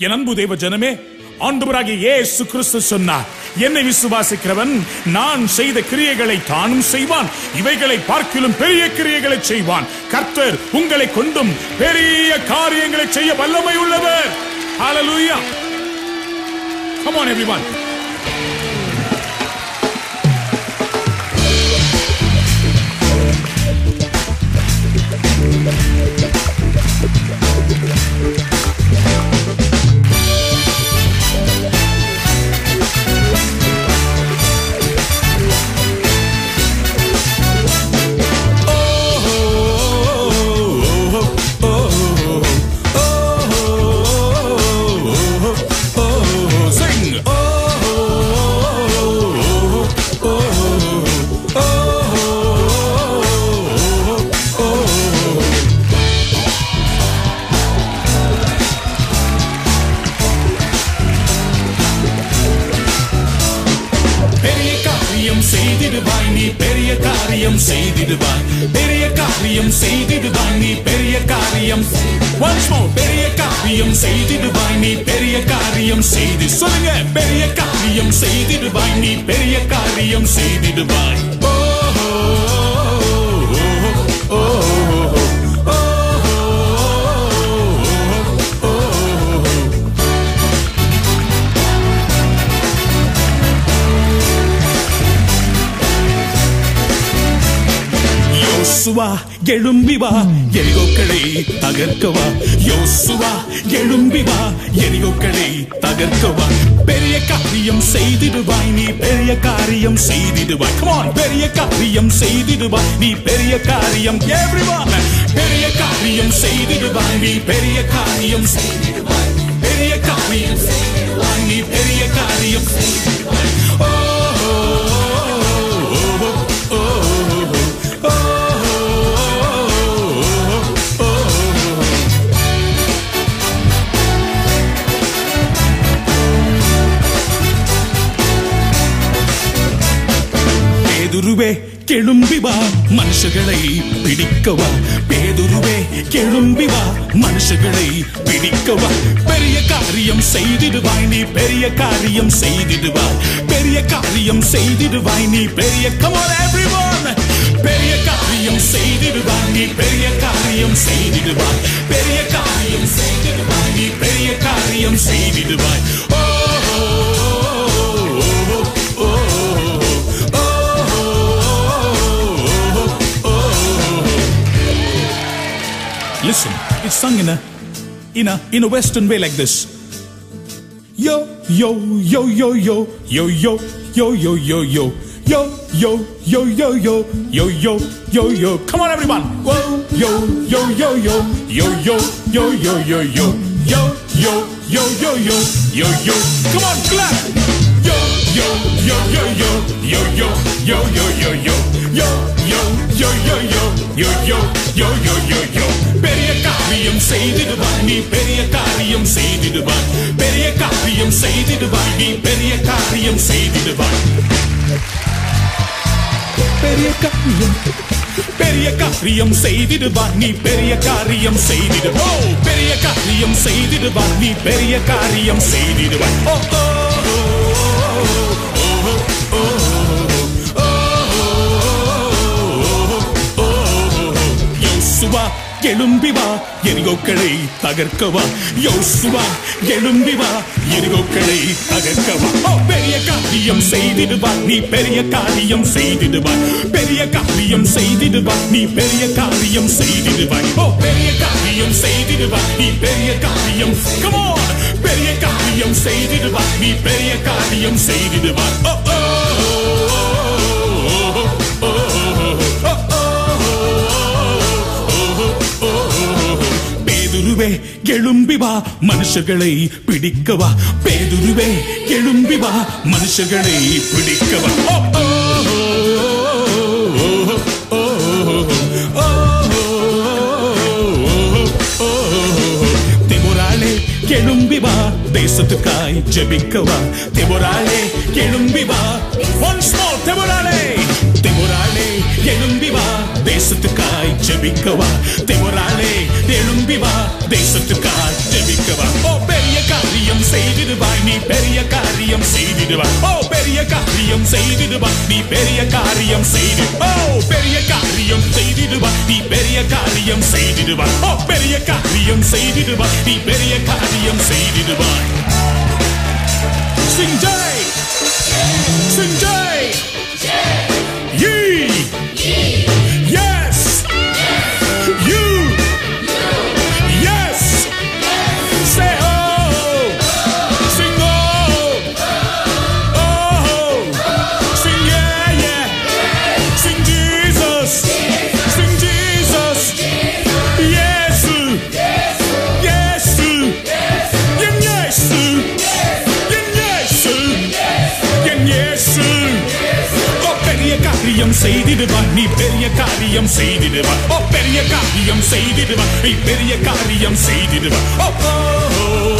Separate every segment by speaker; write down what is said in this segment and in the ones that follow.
Speaker 1: என் அன்பு தேவ ஜனமே ஆண்டவராகிய இயேசு கிறிஸ்து சொன்னார் என்னை விசுவாசிக்கிறவன் நான் செய்த கிரியைகளை தானும் செய்வான் இவைகளை பார்க்கிலும் பெரிய கிரியைகளை செய்வான். கர்த்தர் உங்களை கொண்டும் பெரிய காரியங்களை செய்ய வல்லமை உள்ளவர். Hallelujah. come on everyone. காரியம் பெரிய காரியம் செய்திடுவாய் நீ பெரிய காரியம். பெரிய காரியம் செய்திடுவாய் நீ பெரிய காரியம் செய்து. சொல்லுங்க பெரிய காரியம் செய்திடுவாய் நீ பெரிய காரியம் செய்திடுவாய். ஓ ஓ ஓ யோசுவா எழும்பி வா. எரிகோக்களை தகர்க்கவா. யோசுவா எழும்பி வா. எரிகோக்களை தகர்க்கவா. பெரிய காரியம் செய்திடுவாய் நீ பெரிய காரியம் செய்திடுவாய். கமான் பெரிய காரியம் செய்திடுவாய் நீ பெரிய காரியம். Everyone பெரிய காரியம் செய்திடுவாய் நீ பெரிய காரியம் செய்திடுவாய். பெரிய காரியம் செய்திடுவாய் நீ பெரிய காரியம் செய்திடுவாய். மனுஷகளை பிடிக்கவா? பேதுருவே கெழும்பி வா மனுஷகளை பிடிக்கவா? பெரிய காரியம் செய்திடுவாய் நீ பெரிய காரியம் செய்திடுவாய். பெரிய காரியம் செய்திடுவாய் நீ பெரிய கமல் everyone. பெரிய காரியம் செய்திடுவாய் நீ பெரிய காரியம் செய்திடுவாய். பெரிய காரியம் செய்திடுவாய் நீ பெரிய காரியம் செய்திடுவாய். ஓ Listen, it's sung in a in a in a western way like this. Yo yo yo yo yo yo yo yo yo yo yo yo yo yo yo yo yo yo yo yo. Come on, everyone! Whoa yo yo yo yo yo yo yo yo yo yo yo yo yo yo yo yo yo. Come on, clap! Yo yo yo yo yo yo yo yo yo yo yo யோ யோ யோ யோ யோ யோ யோ யோ யோ யோ யோ பெரிய காரியம் செய்திடுவாய் நீ பெரிய காரியம் செய்திடுவாய். பெரிய காரியம் செய்திடுவாய் நீ பெரிய காரியம் செய்திடுவாய். பெரிய காரியம் பெரிய காரியம் செய்திடுவா நீ பெரிய காரியம் செய்திடுவா பெரிய காரியம் செய்திடுவா நீ பெரிய காரியம் செய்திடுவா ஓ ஓ ஓ ஓ ஓ யோசுவா எழும்பி வா எரிகோக்களை தகர்க்கவா. யோசுவா எழும்பி வா எரிகோக்களை தகர்க்கவா. பெரிய காரியம் செய்திடுவா நீ பெரிய காரியம் செய்திடுவா. பெரிய காரியம் செய்திடுவா நீ பெரிய காரியம் செய்திடுவாய். ஓ பெரிய காரியம் செய்திடுவா நீ பெரிய காரியம் come பெரிய காரியம் செய்திடுவா நீ பெரிய காரியம் செய்திடுவா ஓ எழும்பி வா மனுஷர்களை பிடிக்கவா பேதுருவே எழும்பி வா மனுஷர்களை பிடிக்கவா ஓ, ஓ, எழும்பி வா தேசத்துக்காய் ஜெபிக்கவா தெமுராளே எழும்பி வா ஒன்ஸ் மோர் தெமுராளே தேசத்துக்காய் ஜெபிக்கவா? தேவராலே எழும்பி வா தேசத்துக்காய் ஜெபிக்கவா? ஓ பெரிய காரியம் செய்திடுவாய் நீ பெரிய காரியம் செய்திடுவாய் ஓ பெரிய காரியம் செய்திடுவாய் நீ பெரிய காரியம் செய்து ஓ பெரிய காரியம் செய்திடுவாய் நீ பெரிய காரியம் செய்திடுவாய் ஓ பெரிய காரியம் செய்திடுவாய் நீ பெரிய காரியம் செய்திடுவாய். சிங் ஜெய்! செய்திடுவா நீ பெரிய காரியம் செய்திடுவா. ஓ பெரிய காரியம் செய்திடுவா நீ பெரிய காரியம் செய்திடுவா. ஓ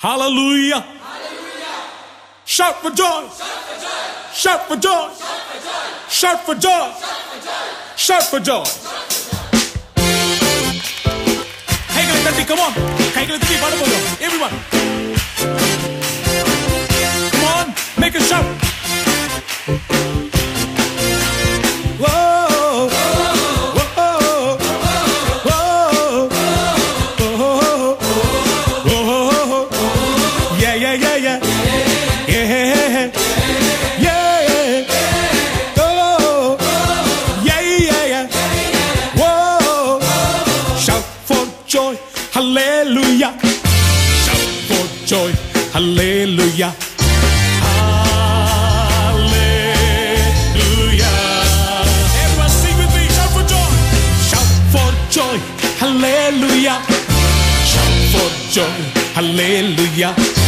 Speaker 1: Hallelujah. Hallelujah. Shout for joy. Shout for joy. Shout for joy. Shout for joy. Shout for joy! Hey கைகளை தட்டி come on. கைகளை தட்டி பாட போறோம். Everyone. Come on, make a shout. joy. Hallelujah.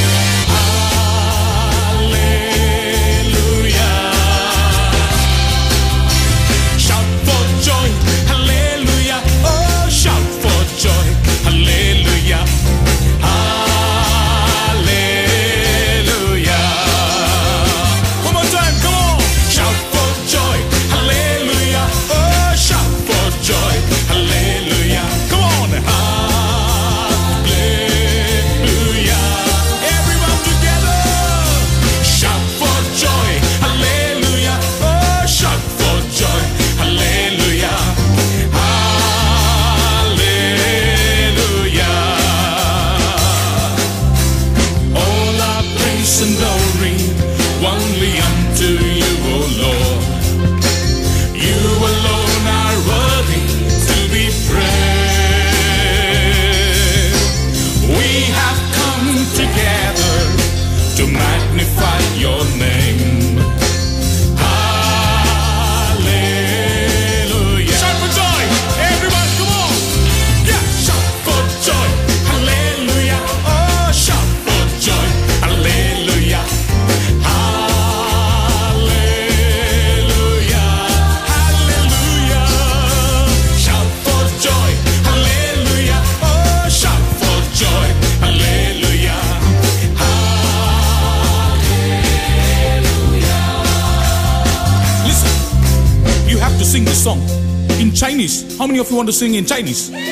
Speaker 1: to sing in Chinese.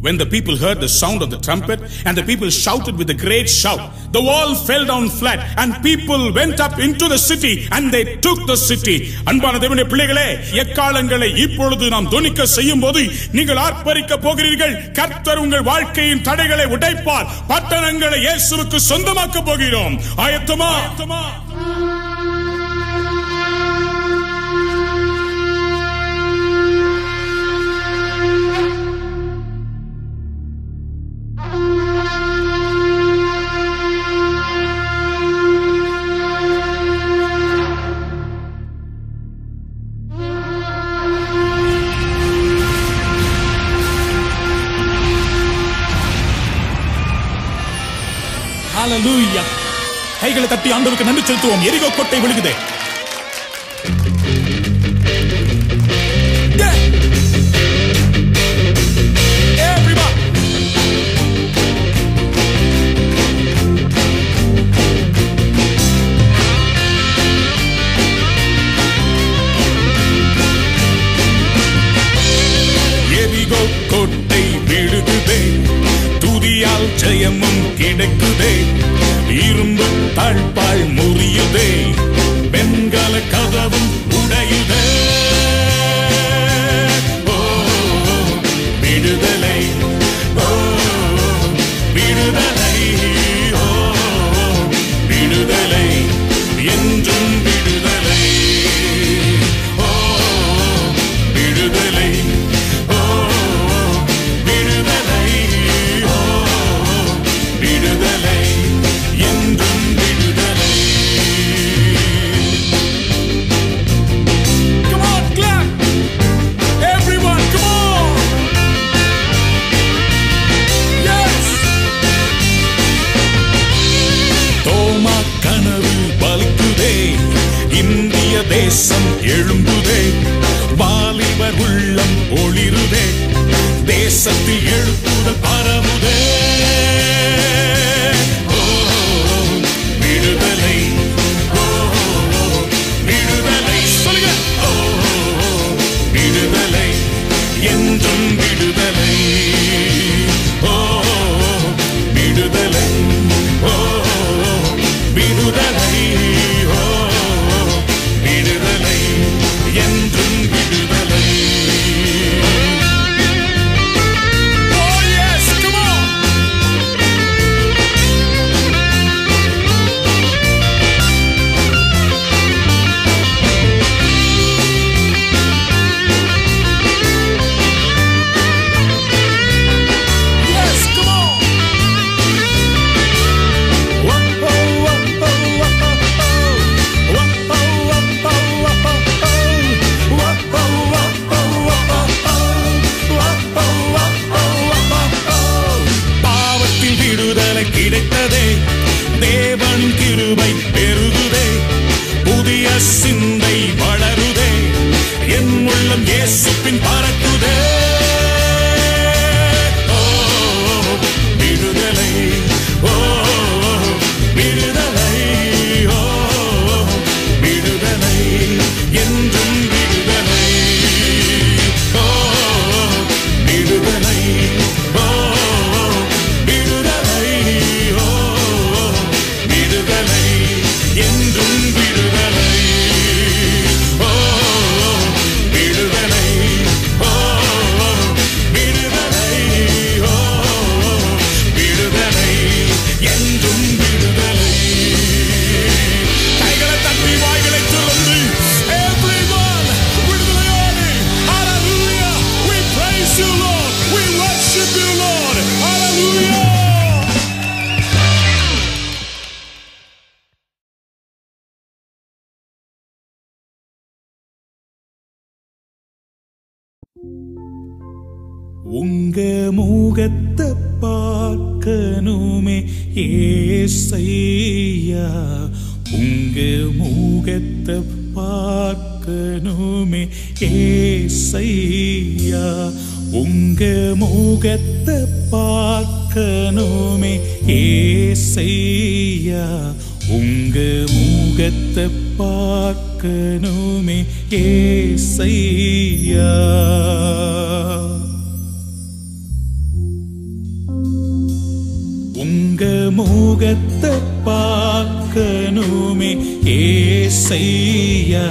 Speaker 1: When the people heard the sound of the trumpet, and the people shouted with a great shout, the wall fell down flat, and people went up into the city, and they took the city. அன்பான தேவனுடைய பிள்ளைகளே எக்காலங்களை இப்பொழுது நாம் துணிக்க செய்யும் போது நீங்கள் ஆர்ப்பரிக்க போகிறீர்கள் கர்த்தர் உங்கள் வாழ்க்கையின் தடைகளை உடைப்பார் பட்டணங்களை இயேசுவுக்கு சொந்தமாக்க போகிறோம் ஆயத்தமா ஆயத்தமா கைகளை தட்டி ஆண்டவருக்கு நன்றி செலுத்துவோம். எரிகோ கோட்டை விழுகுது. விடுதலை விடுதலை என்று முகத்த பார்க்கணுமே ஏசையா உங்க முகத்த பார்க்கணுமே ஏசையா உங்க முகத்த பார்க்கணுமே ஏசையா உங்க முகத்தை பார்க்கணுமே ஏசையா உங்க முகத்தை பார்க்கணுமே. ஏசையா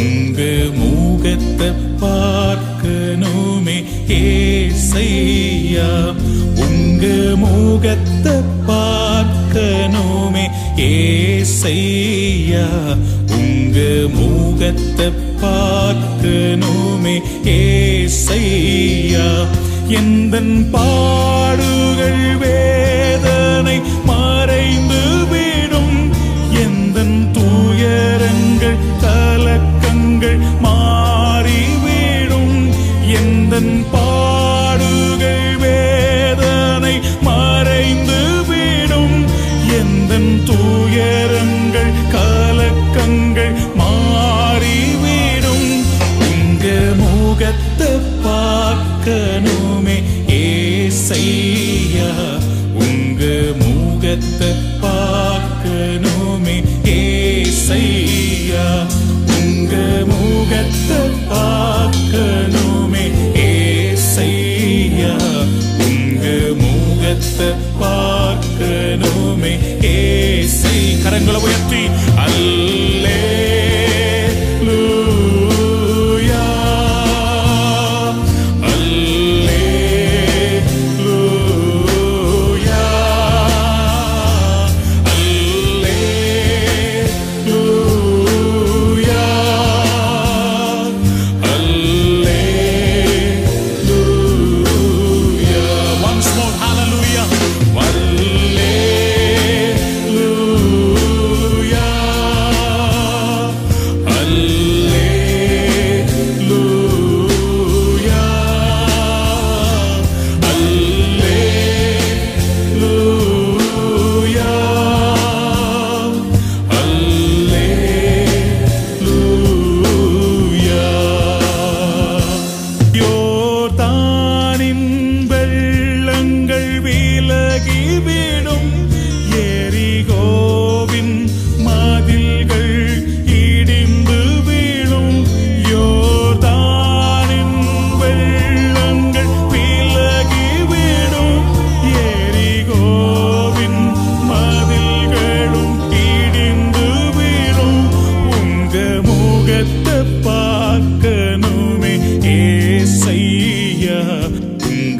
Speaker 1: உங்க முகத்தை பார்க்கணுமே. ஏசையா உங்க முகத்தை பார்க்கணுமே. ஏசையா உங்க முகத்தை பார்க்கணுமே. ஏசையா எந்தன் பாடுகள் வே mas...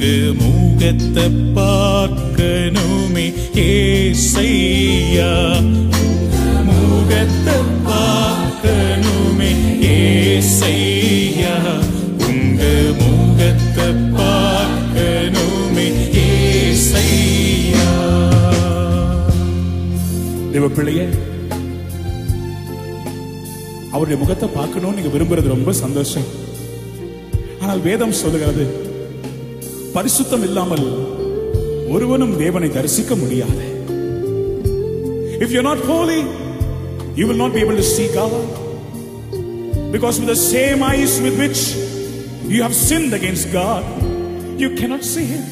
Speaker 1: உங்கு முகத்தை பார்க்கணுமே ஏசையா. முகத்தை பார்க்கணுமே ஏசையா. உங்கு முகத்தை பார்க்கணுமே ஏசையா. தேவ பிள்ளையே அவருடைய முகத்தை பார்க்கணும்னு நீங்க விரும்புறது ரொம்ப சந்தோஷம். ஆனால் வேதம் சொல்லுகிறது பரிசுத்தம் இல்லாமல் ஒருவனும் தேவனை தரிசிக்க முடியாது if you not holy you will not be able to see God because with same eyes with which you have sinned against God you cannot see him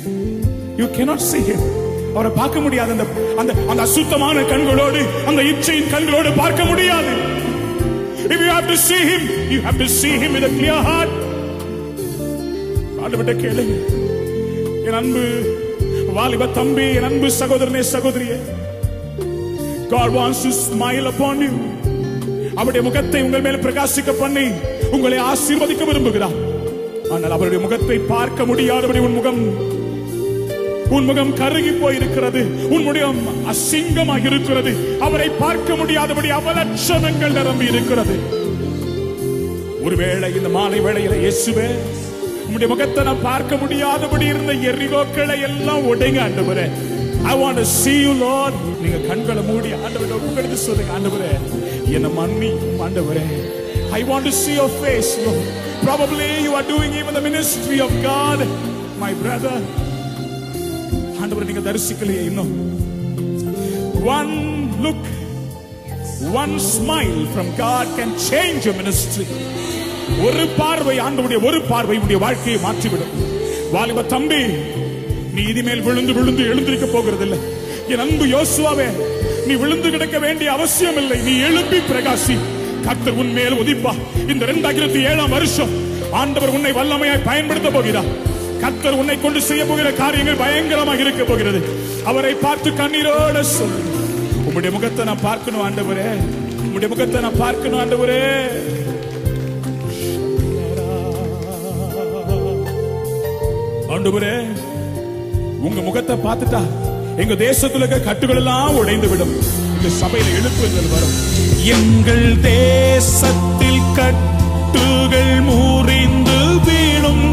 Speaker 1: you cannot see him அவரை பார்க்க முடியாது அந்த அந்த அந்த அசுத்தமான கண்களோடு அந்த இச்சையின் கண்களோடு பார்க்க முடியாது If you have to see him, you have to see him with a clear heart. கேளுங்க என் அன்பு வாலிப தம்பி என் அன்பு சகோதரனே சகோதரியே. God wants to smile upon you. அவருடைய முகத்தை உங்கள் மேல் பிரகாசிக்க பண்ணி உங்களை ஆசீர்வதிக்க விரும்புகிறார். ஆனால் அவருடைய முகத்தை பார்க்க முடியாதபடி உன் முகம் உன் முகம் கருகி போயிருக்கிறது. உன் அசிங்கமாக இருக்கிறது. அவரை பார்க்க முடியாதபடி அவலட்சணங்கள் நிரம்பி இருக்கிறது. ஒருவேளை இந்த மாலை வேளையில இயேசுவே உம்முடைய முகத்தை நான் பார்க்க முடியாதபடி இருந்த எரிகோக்களை எல்லாம் உடைங்க ஆண்டவரே I want to see you Lord நீங்க கண்களை மூடி ஆண்டவரே உங்களுக்கு சொல்லுங்க ஆண்டவரே என்ன மன்னி ஆண்டவரே I want to see your face Lord probably you are doing even the ministry of God my brother ஆண்டவரே நீங்க தரிசிக்கலையே இன்னும் one look one smile from God can change your ministry ஒரு பார்வை ஆண்டவருடைய ஒரு பார்வை உடைய வாழ்க்கையை மாற்றிவிடும். வாலிப தம்பி நீ இனிமேல் விழுந்து விழுந்து எழுந்திருக்க போகிறதில்லை. என் அன்பு யோசுவாவே நீ விழுந்து கிடக்க வேண்டிய அவசியம் இல்லை நீ எழுப்பி பிரகாசி. கர்த்தர் உன் மேல் உதிப்பா. இந்த இரண்டாயிரத்தி ஏழாம் வருஷம் ஆண்டவர் உன்னை வல்லமையாய் பயன்படுத்த போகிறார். கர்த்தர் உன்னை கொண்டு செய்ய போகிற காரியங்கள் பயங்கரமாக இருக்க போகிறது. அவரை பார்த்து கண்ணீரோட சொல்லு. உம்முடைய முகத்தை நான் பார்க்கணும் ஆண்டவரே. உம்முடைய முகத்தை நான் பார்க்கணும் ஆண்டவரே. ஆண்டவரே உங்க முகத்தை பார்த்துட்டா எங்க தேசத்துல இருக்க கட்டுகள் எல்லாம் உடைந்து விடும் இந்த சபையில எழுப்புங்கள் வரும். எங்கள் தேசத்தில் கட்டுகள் முறிந்து வீழும்.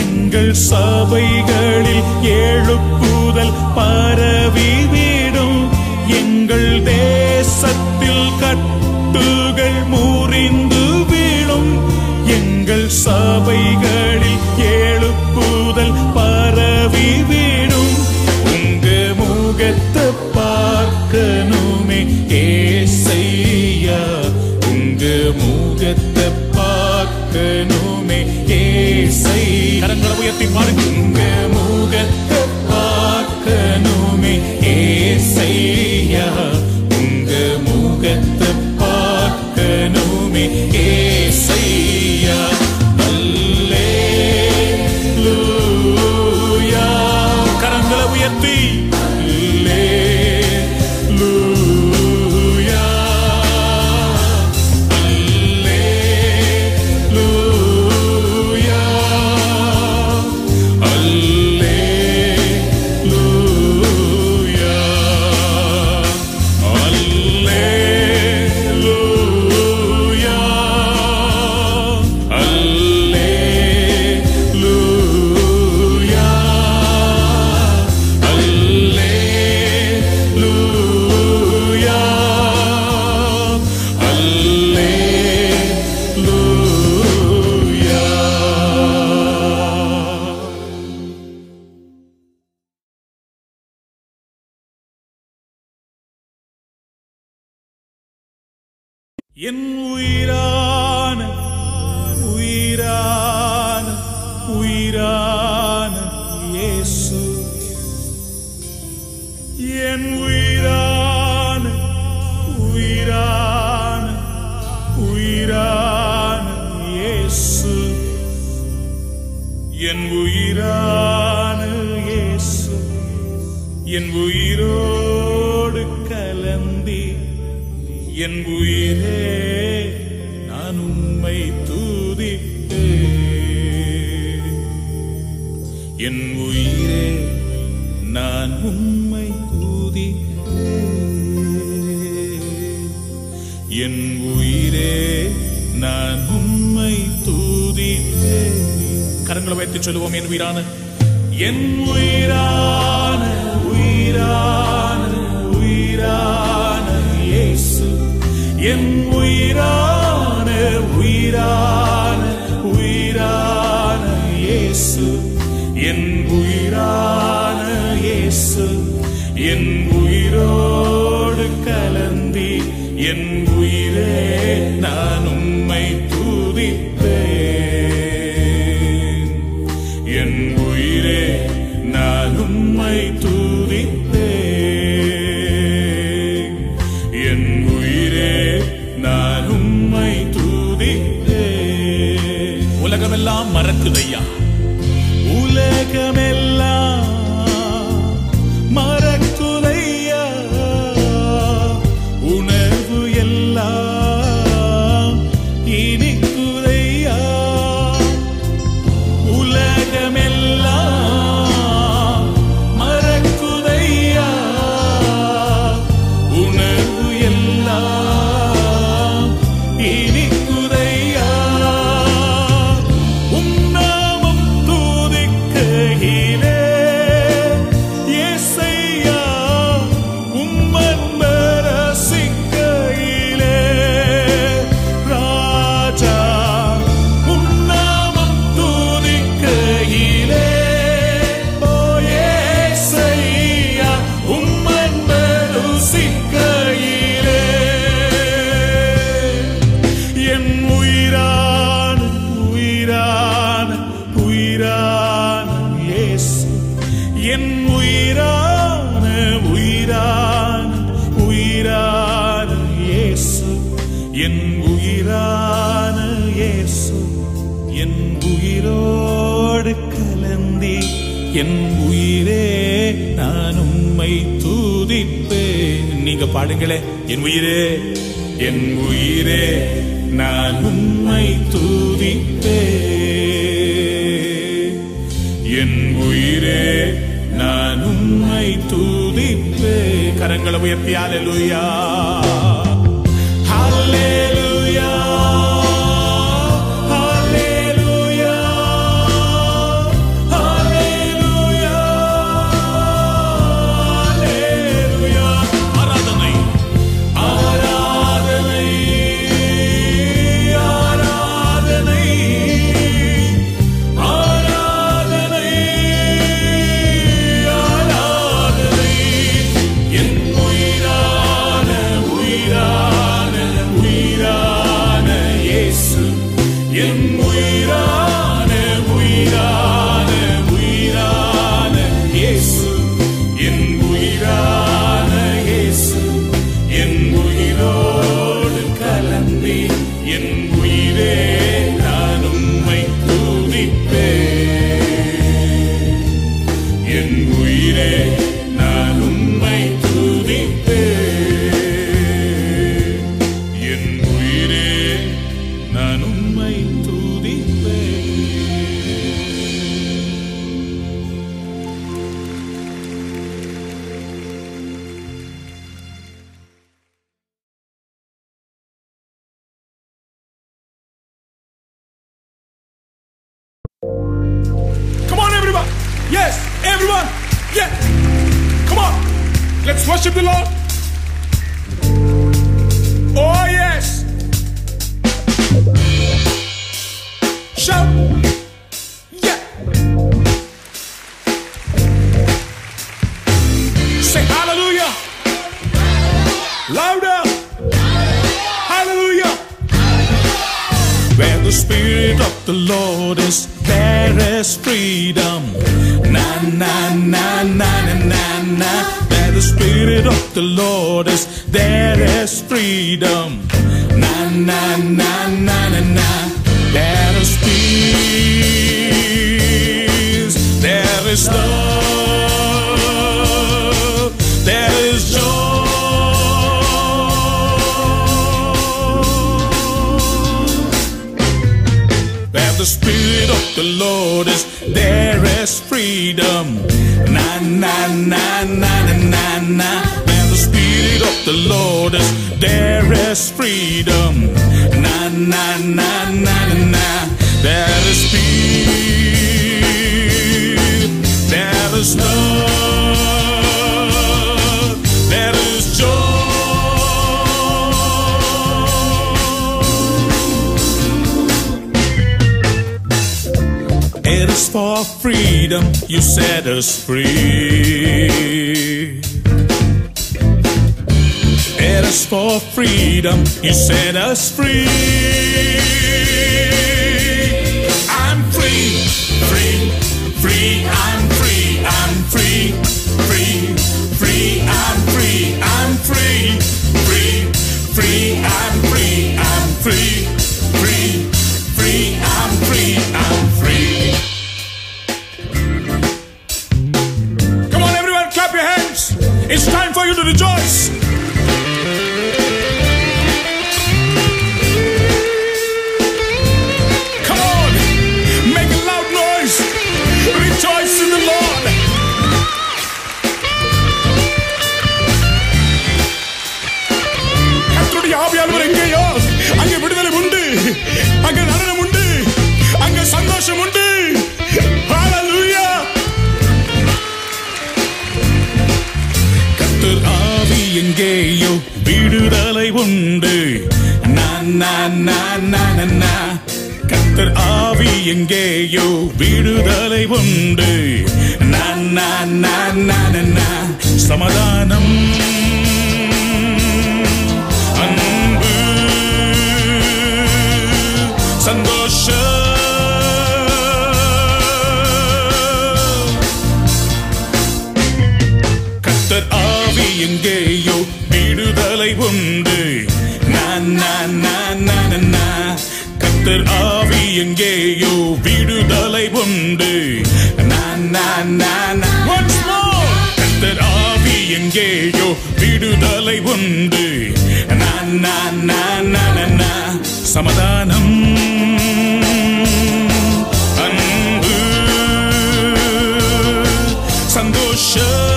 Speaker 1: எங்கள் சபைகளில் எழுப்புதல் பரவி வீடும். எங்கள் தேசத்தில் கட்டுகள் முறிந்து வீழும். எங்கள் சபைகளில் பரவி வீடும் உங்க முகத்தை பார்க்கணுமே ஏசையா. உங்க முகத்தை பார்க்கணுமே ஏசை கரங்களை உயர்த்தி பாருங்க உங்க முகத்தை பார்க்கணுமே ஏசையா. உங்க முகத்தை பார்க்கணுமே ஏசையா என் உயிரான உயிரான உயிரான இயேசு. என் உயிரான உயிரான உயிரான இயேசு. என் உயிர் என் உயிரே நான் உம்மை தூதிப்பே என் உயிரே நான் உம்மை தூதிப்பே என் உயிரே நான் உம்மை தூதிப்பே கரங்களை வைத்து சொல்லுவோம் என் உயிரான. என் உயிரான உயிரான. என் உயிரான உயிரான உயிரான இயேசு. என் உயிரான இயேசு. என் உயிரோடு கலந்தி என் உயிரே நானும் 每个。பாடுங்களே என் உயிரே என் உயிரே நான் உம்மை துதிப்பே என் உயிரே நான் உம்மை துதிப்பே கரங்களை உயர்த்தியாலே லூயா freedom, you set us free. It is for freedom, you set us free. I'm free, free, free, I'm free, I'm free, It's time for you to rejoice. உண்டு. கத்தர் ஆவி எங்கேயோ விடுதலை உண்டு. சமாதானம். அன்பு. சந்தோஷம். கத்தர் ஆவி எங்கேயோ விடுதலை உண்டு. கர்த்தர் ஆவி எங்கேயோ விடுதலை உண்டு. கர்த்தர் ஆவி எங்கேயோ விடுதலை உண்டு. சமதானம். அன்பு. சந்தோஷம்.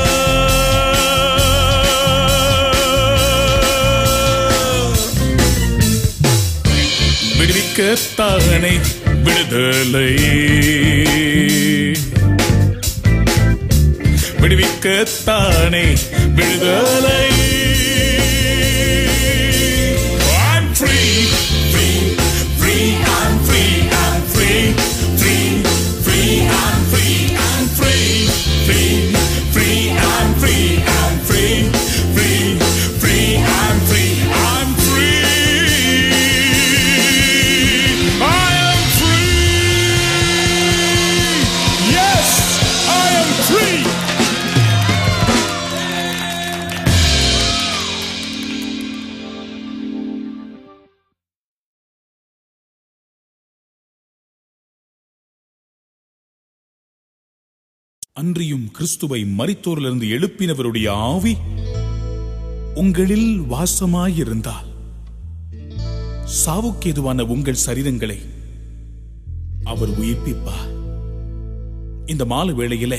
Speaker 1: விடுவிக்கத்தானே விடுதலை. விடுவிக்கத்தானே விடுதலை. அன்றியும் கிறிஸ்துவை மறித்தோரிலிருந்து எழுப்பினவருடைய ஆவி உங்களில் வாசமாயிருந்தால். சாவுக்கேதுவான உங்கள் சரீரங்களை அவர் உயிர்ப்பிப்பார். இந்த மாலை வேளையில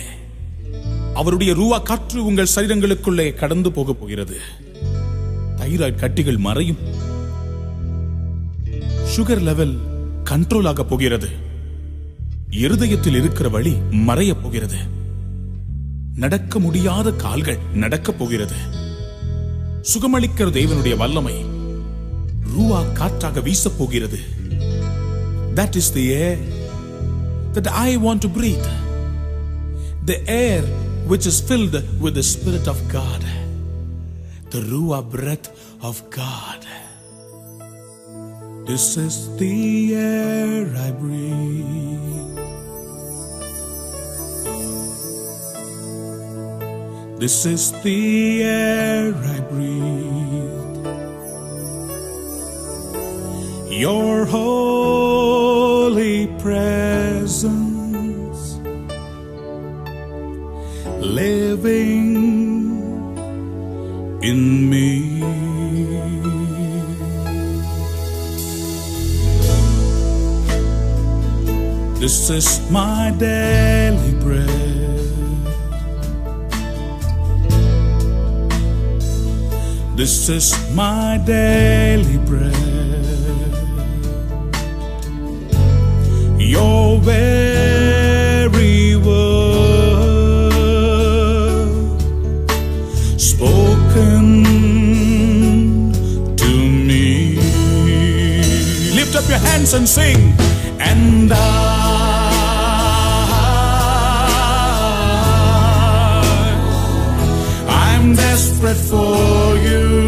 Speaker 1: அவருடைய ரூவா காற்று உங்கள் சரீரங்களுக்குள்ளே கடந்து போக போகிறது. தைராய்டு கட்டிகள் மறையும். சுகர் லெவல் கண்ட்ரோல் ஆக போகிறது. இருதயத்தில் இருக்கிற வழி மறைய போகிறது. நடக்க முடியாத கால்கள் நடக்க போகிறது சுகமளிக்கிற தேவனுடைய வல்லமை ரூவா காற்றாக வீசப் போகிறது that is the air that I want to breathe the air which is filled with the Spirit of God, the Ruah breath of God. This is the air I breathe. This is the air I breathe. Your holy presence living in me. This is my daily This is my daily bread. Your very word spoken to me. Lift up your hands and sing. And I spread for you.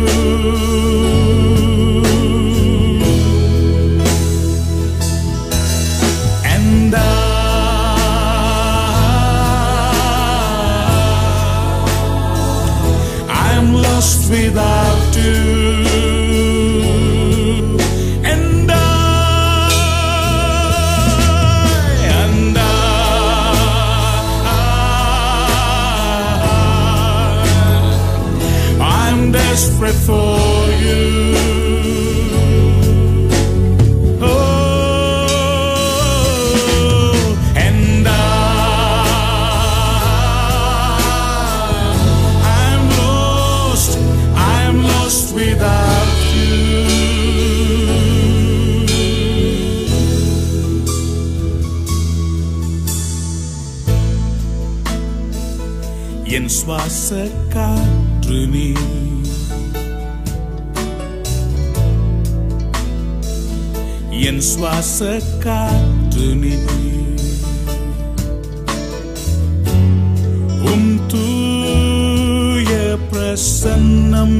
Speaker 1: desperate for you. Oh, and I, I'm lost, I'm lost without you. என் சுவாச காற்று நீ என் சுவாச காற்று நீ உம் தூய பிரசன்னம்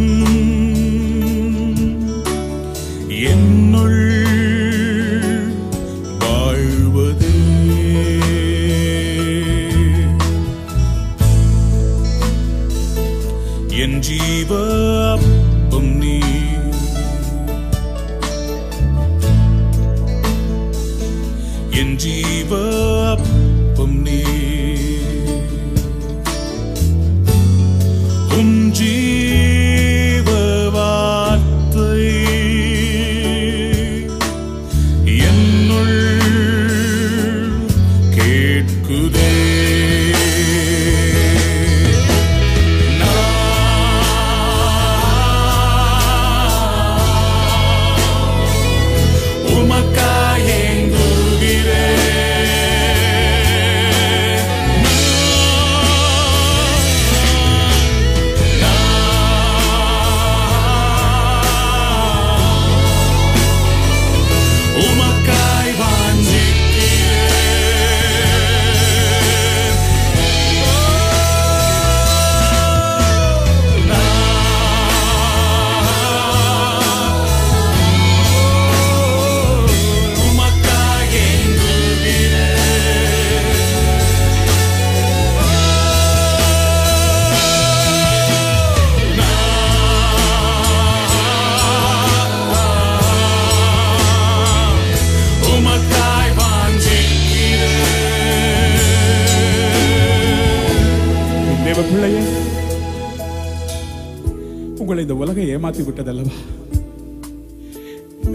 Speaker 2: உங்களை இந்த உலகம் ஏமாத்தி விட்டதல்லவா?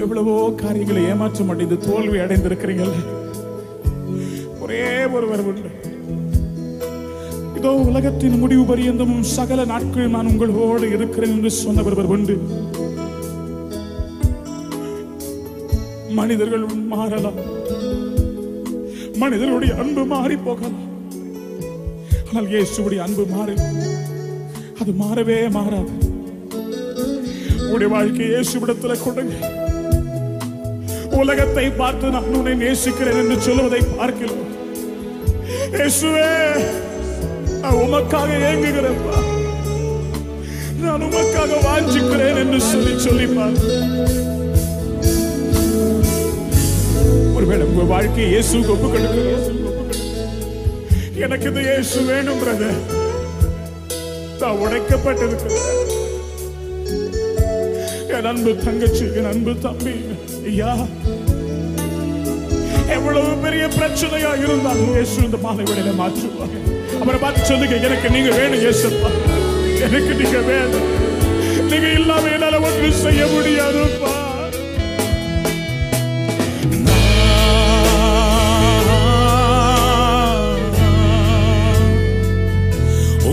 Speaker 2: எவ்வளவோ காரியங்களை ஏமாற்றம் அடைந்து தோல்வி அடைந்திருக்கிறீர்கள். ஒரே ஒருவர் உண்டு. இதோ உலகத்தின் முடிவு பரியந்தமும் சகல நாட்கள் நான் உங்களோடு இருக்கிறேன் என்று சொன்னவர் ஒருவர் உண்டு. மனிதர்கள் மாறலாம். மனிதர்களுடைய அன்பு மாறி போகலாம். ஆனால் இயேசுடைய அன்பு மாறி அது மாறவே மாறாது. உடைய வாழ்க்கையை இயேசுவிடத்துல கொடுங்க. உலகத்தை பார்த்து நான் உன்னை நேசிக்கிறேன் என்று சொல்லுவதை பார்க்கிறோம் இயேசுவே நான் உமக்காக ஏங்குகிறேன்ப்பா நான் உமக்காக வாஞ்சிக்கிறேன் என்று சொல்லி சொல்லிப்பார் ஒருவேளை உங்க வாழ்க்கையை இயேசுக்கு ஒப்பு கொடுக்கிறோம் எனக்கு இந்த இயேசு வேணும் பிரதர் நான் உடைக்கப்பட்டிருக்கிறேன். என் அன்பு தங்கச்சி என் அன்பு தம்பி. ஐயா எவ்வளவு பெரிய பிரச்சனையா இருந்தாலும் இயேசு இந்த மாலை வேளையில மாற்றுவாங்க அவரை பார்த்து சொல்லுங்க எனக்கு நீங்க வேணும் இயேசுப்பா. எனக்கு நீங்க வேணும். நீங்க இல்லாம என்னால ஒன்று செய்ய முடியாதுப்பா.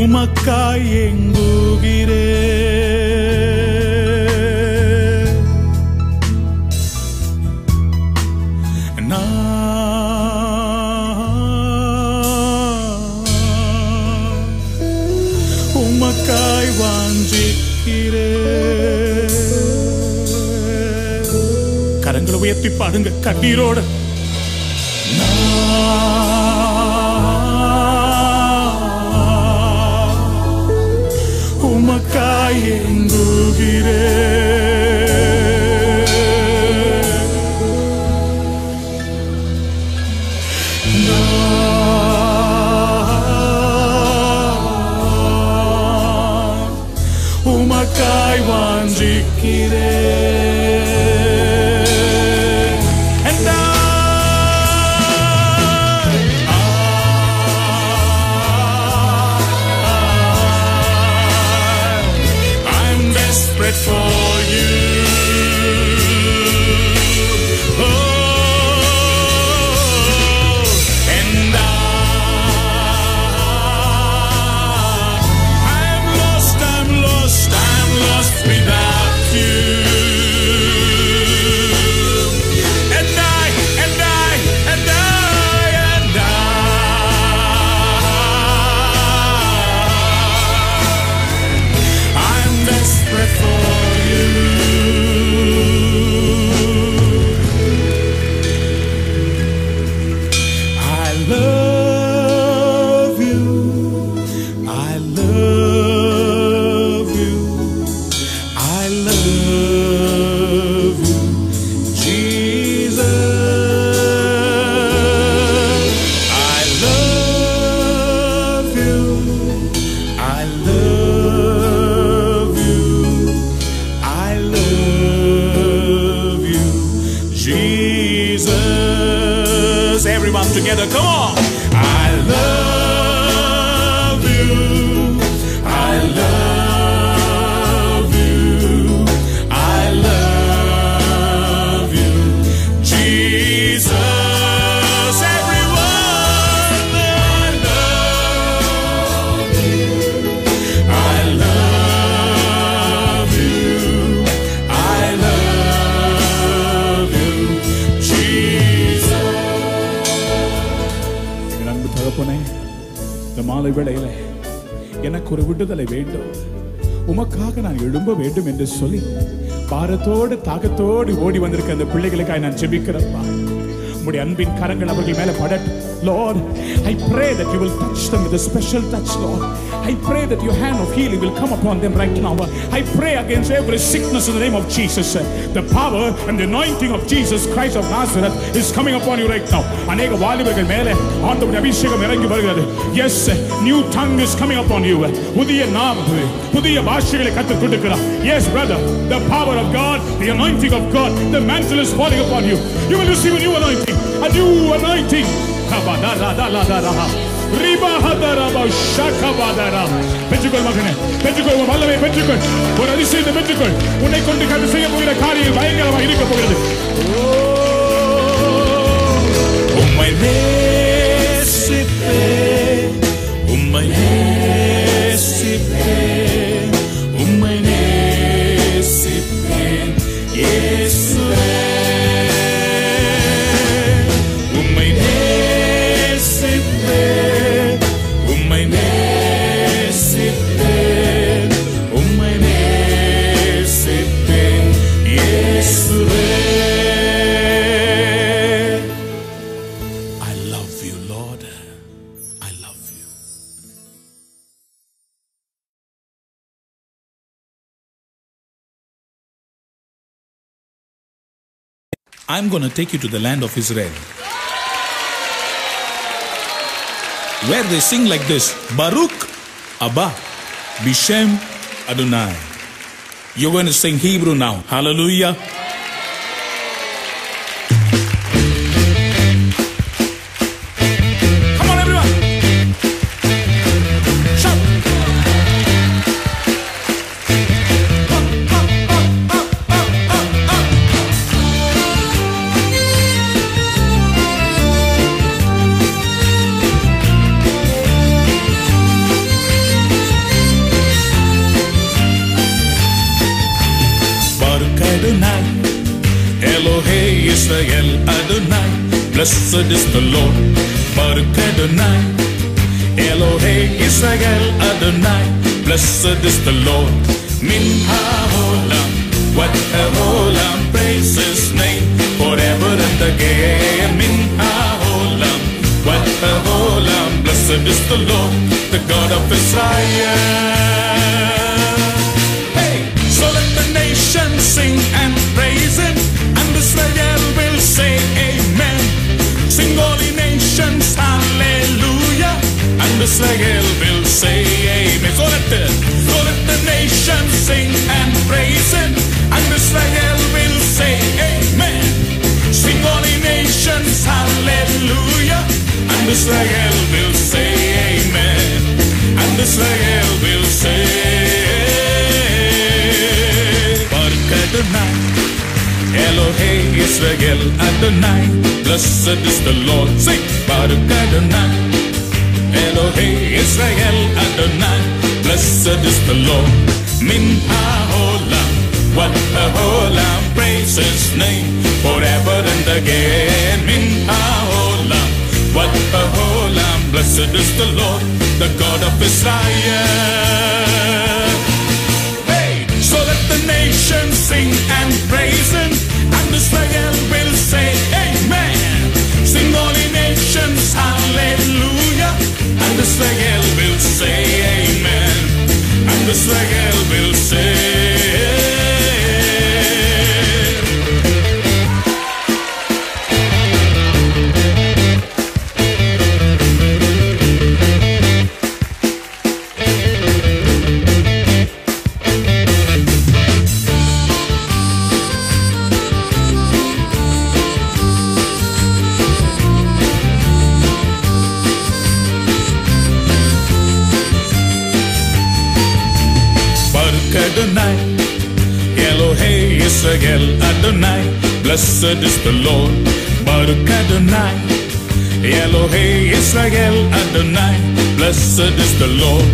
Speaker 1: உமக்காய் எங்குகிறேன் கரங்களை பாடுங்க கண்ணீரோட. தகப்பனே இந்த மாலை வேளையில எனக்கு ஒரு விடுதலை வேண்டும். உமக்காக நான் எழும்ப வேண்டும் என்று சொல்லி பாரத்தோடு தாகத்தோடு ஓடி வந்திருக்க அந்த பிள்ளைகளுக்காக நான் ஜெபிக்கிறப்பா உங்களுடைய அன்பின் கரங்கள் அவர்கள் மேல படட்டும். Lord, I pray that you will touch them with a special touch, Lord. I pray that your hand of healing will come upon them right now. I pray against every sickness in the name of Jesus. The power and the anointing of Jesus Christ of Nazareth is coming upon you right now. அநேக வாலிபர்கள் மேலே ஆண்டவருடைய அபிஷேகம் இறங்கி வருகிறது yes new tongue is coming upon you புதிய நாம் புதிய பாஷைகளை கற்றுக் கொடுக்கிறார் yes brother the power of God the anointing of God the mantle is falling upon you you will receive a new anointing a new anointing kabadadadadadaha ரிபஹதரப ஷகபதரா. பெற்றுக்கொள் மகனே பெற்றுக்கொள். உன் வல்லமை பெற்றுக்கொள். ஒரு அதிசயத்தை பெற்றுக்கொள். உன்னை கொண்டு கண்டு செய்ய போகிற காரியம் பயங்கரமாக இருக்க போகிறது. ஓ, உம்மை நேசிப்பேன் உம்மை நேசிப்பேன் உம்மை நேசிப்பேன். இயேசுவே I'm going to take you to the land of Israel. Where they sing like this Baruch Abba Bishem Adonai. You're going to sing Hebrew now. Hallelujah. the Lord. Min haolam, what olam, praise His name forever and again. Minha olam, whatever olam, blessed is the Lord, the God of Israel. Hey, so let the nations sing and praise Him, and Israel will say Amen. Sing all the nations, Hallelujah, and Israel Israel will say amen, and Israel will say, Baruch Adonai, Elohei Israel Adonai, blessed is the Lord. Sing Baruch Adonai, Elohei Israel Adonai, blessed is the Lord. Min haolam, what a holam, praise His name forever and again. Min haolam, what a holam, blessed is the Lord, the God of Israel. Hey, so let the nations sing and praise him, and Israel will say amen. Sing all ye nations, hallelujah, and Israel will say amen, and Israel will the Lord. Baruch Adonai, Elohei Israel Adonai, blessed is the Lord.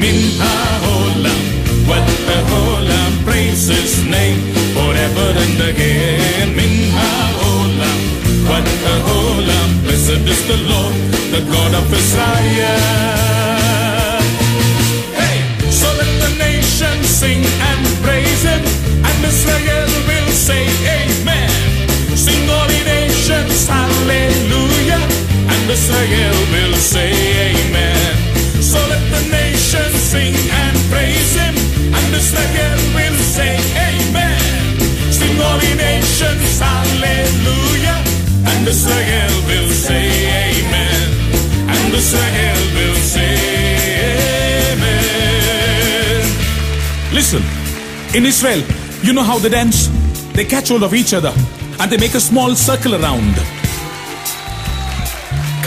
Speaker 1: Min haolam, what a holam, praise His name forever and again. Min haolam, what a holam, blessed is the Lord, the God of Israel. Israel will say amen. So let the nations sing and praise him, and Israel will say amen. Sing all ye nations, hallelujah, and Israel will say amen, and Israel will say amen. Listen, in Israel, you know how they dance? They catch hold of each other and they make a small circle around.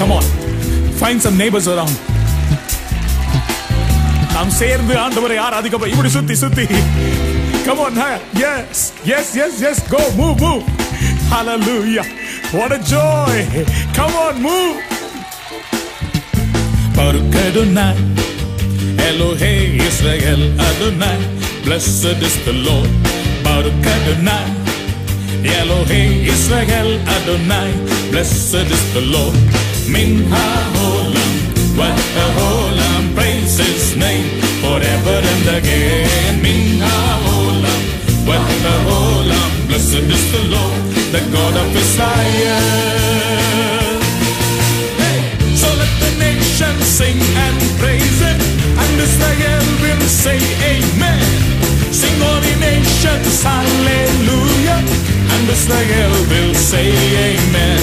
Speaker 1: Come on, find some neighbors around. நாம் சேர்ந்து ஆண்டவரை ஆராதிக்க போய் இப்படி சுத்தி சுத்தி Come on, huh? yes, yes, yes, yes, go, move, move. Hallelujah. What a joy. Come on, move. Baruch Adonai, Elohei Israel Adonai, blessed is the Lord. Baruch Adonai, Elohei Israel Adonai, blessed is the Lord. Min haolam, what a holam, praise His name forever and again. Min haolam, what a holam, blessed is the Lord, the God of Israel. Hey, so let the nations sing and praise Him, and Israel will say Amen. Sing all the nations, Hallelujah, and Israel will say Amen.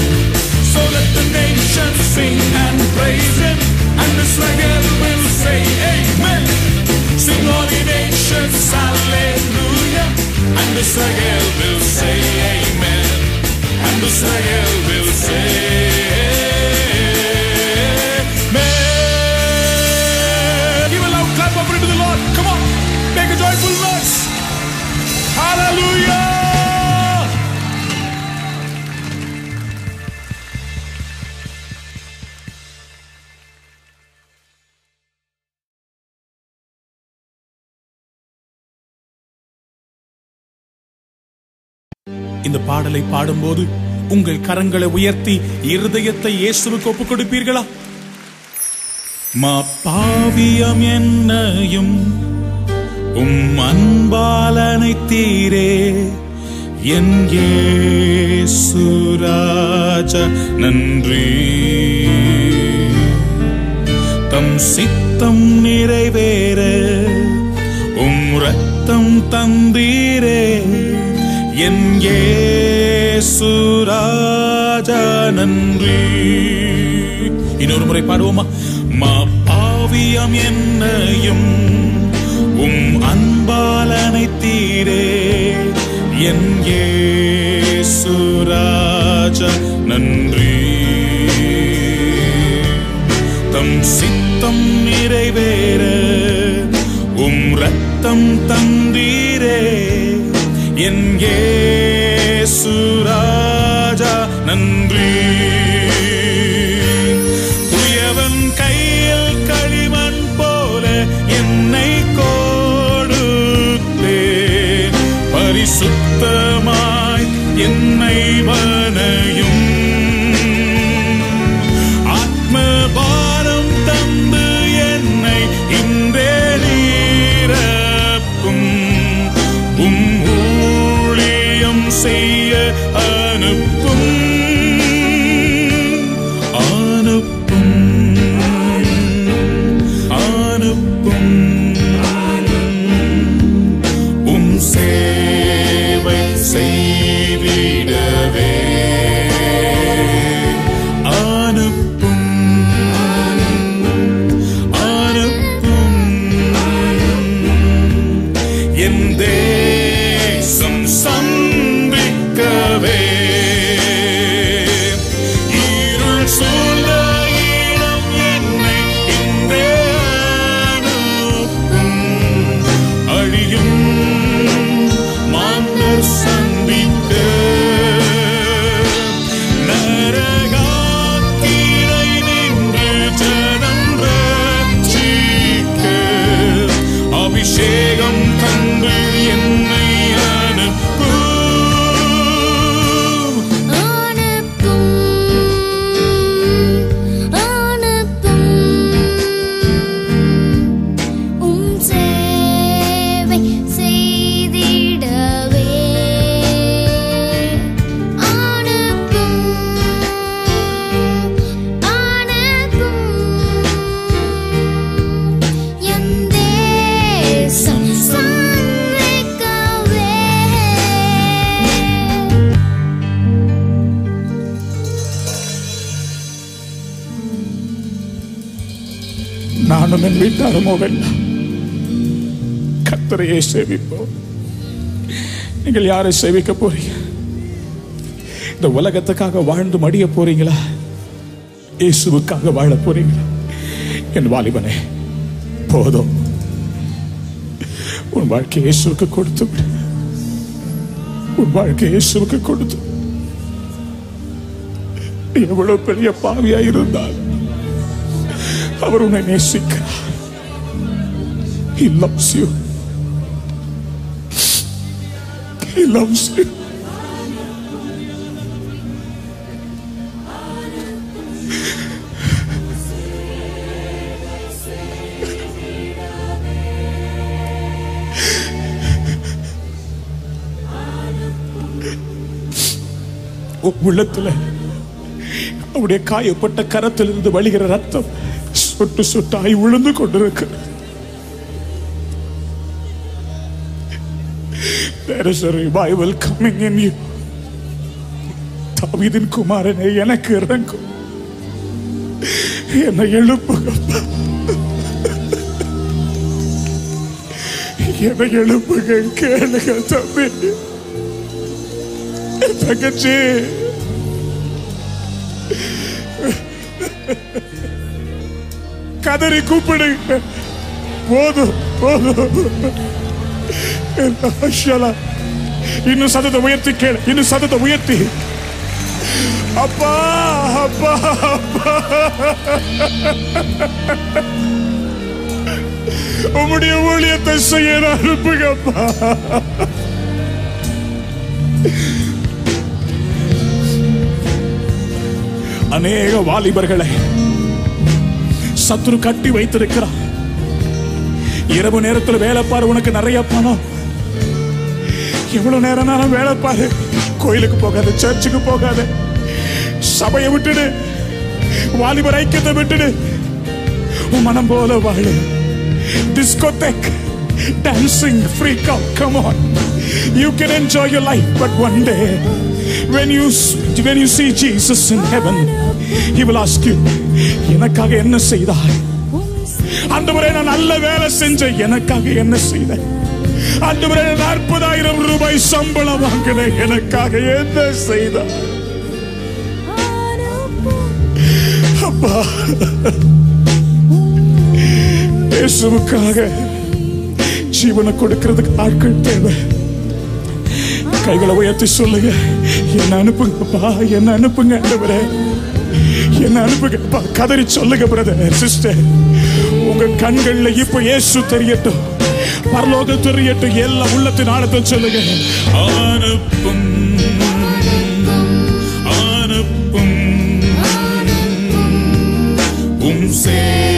Speaker 1: So let the nations sing and praise Him, and Israel will say Amen. Sing all the nations, Hallelujah, and Israel will say Amen, and Israel will say இந்த பாடலை பாடும்போது உங்கள் கரங்களை உயர்த்தி இருதயத்தை இயேசுவுக்கு ஒப்புக் கொடுப்பீர்களா? மா பாவியம் என்னையும் உம் அன்பாலனை தீரே. என் ஏசுராஜ நன்றி. தம் சித்தம் நிறைவேற உம் ரத்தம் தந்தீரே. என் ஏசுராஜ நன்றி. இன்னொரு முறை பாடுவோமா? மா பாவியம் என்னையும் என் ஏசுராஜா நன்றி. தம் சித்தம் நிறைவேற உம் ரத்தம் தந்தீரே. என் ஏசுராஜா நன்றி. என்னை
Speaker 2: நானும் என் வீட்டாருமோ வெல்லாம் கத்தரையே சேவிப்போம். நீங்கள் யாரை சேவிக்க போறீங்க? இந்த உலகத்துக்காக வாழ்ந்து மடிய போறீங்களா? இயேசுவுக்காக வாழ போறீங்களா? என் வாலிபனே போதும். உன் வாழ்க்கை இயேசுக்கு கொடுத்து உன் வாழ்க்கை இயேசுக்கு கொடுத்து எவ்வளவு பெரிய பாவியா இருந்தால் அவர் உன்னை நேசிக்கிறார் He loves you. He loves you. உள்ளத்துல அவருடைய காயப்பட்ட கரத்திலிருந்து வழிகிற ரத்தம் சொட்டு சொட்டாய் விழுந்து கொண்டிருக்கிறது There is a revival coming in you. தாவிதின் குமாரனே எனக்கு இறங்கும் என்னை எழுப்புங்கப்பா என்னை எழுப்புங்க கேளுங்க தம்பி. தங்கச்சி. கதறி கூப்பிடு. போதும் போதும். இன்னும் சதத்தை உயர்த்தி கேளு இன்னும் சதத்தை உயர்த்தி. அப்பா அப்பா அப்பா. உம்முடைய ஊழியத்தை செய்ய அனுப்புங்கப்பா அநேக வாலிபர்களை சத்துரு கட்டி வைத்திருக்கிறான் இரவு நேரத்தில் வேலை பாரு உனக்கு நிறைய பணம். எவ்வளவு நேரம் வேலை பாரு கோயிலுக்கு போகாத சர்ச்சுக்கு போகாத. சபையை விட்டுடு. வாலிபர் ஐக்கியத்தை விட்டுடு. உன் மனம் போல வாழு. Discotheque dancing free come come on you can enjoy your life but one day when you when you see Jesus in heaven he will ask you எனக்காக என்ன செய்தாய்?
Speaker 1: ஆண்டவரே நான் நல்ல வேலை செஞ்ச எனக்காக என்ன செய்த ஆண்டவரே நான் நாற்பதாயிரம் ரூபாய் சம்பளம் வாங்கின எனக்காக என்ன செய்தார் அப்பா இயேசுவுக்காக ஜீவனை கொடுக்கிறதுக்கு ஆட்கள் தேவை. கைகளை உயர்த்தி சொல்லுங்க. என்ன அனுப்புங்கப்பா என்ன அனுப்புங்க ஆண்டவரே. என்ன அனுப்புங்கப்பா கதறி சொல்லுங்க பிரதர் சிஸ்டர் உங்க கண்கள்ல இப்ப ஏசு தெரியட்டும். பரலோகம் தெரியட்டும். எல்லா உள்ளத்தின் ஆழத்தை சொல்லுங்க.
Speaker 3: அனுப்பும். அனுப்பும். உம்
Speaker 1: சே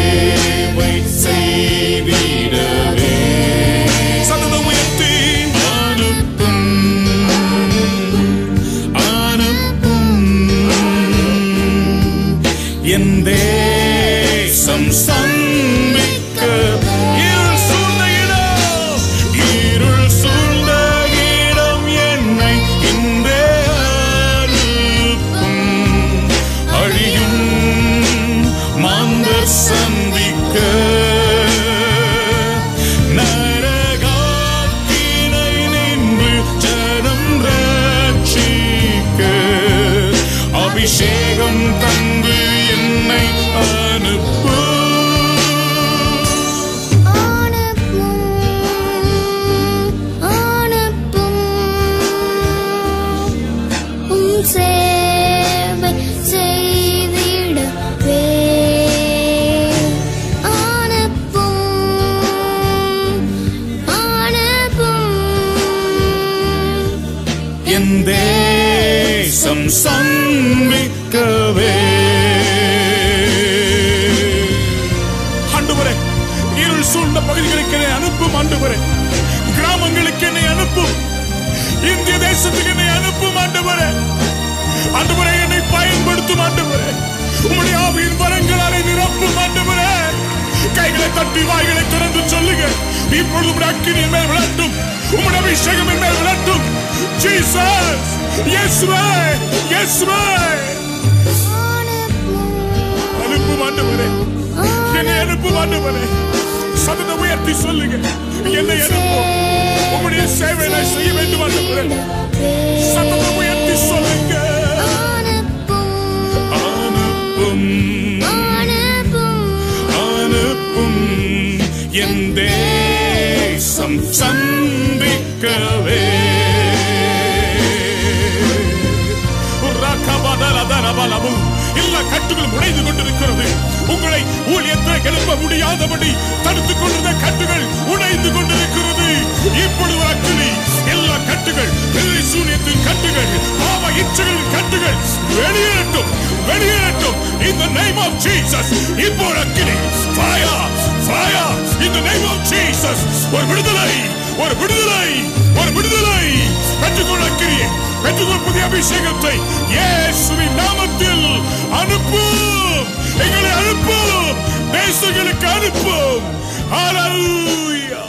Speaker 1: எங்களை அனுப்பும் தேசங்களுக்கு அனுப்பும் ஹalleluya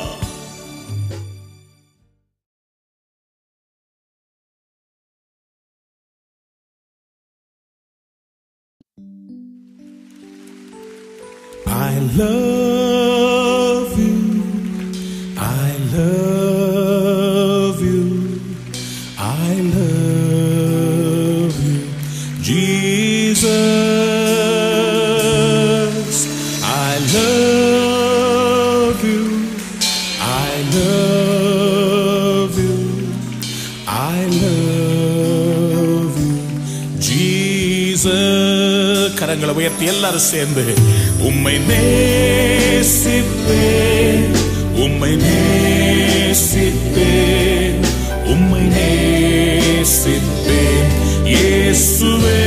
Speaker 3: I love எல்லாரும் சேர்ந்து உம்மை நேசிப்பே உம்மை நேசிப்பே உம்மை நேசிப்பே இயேசுவே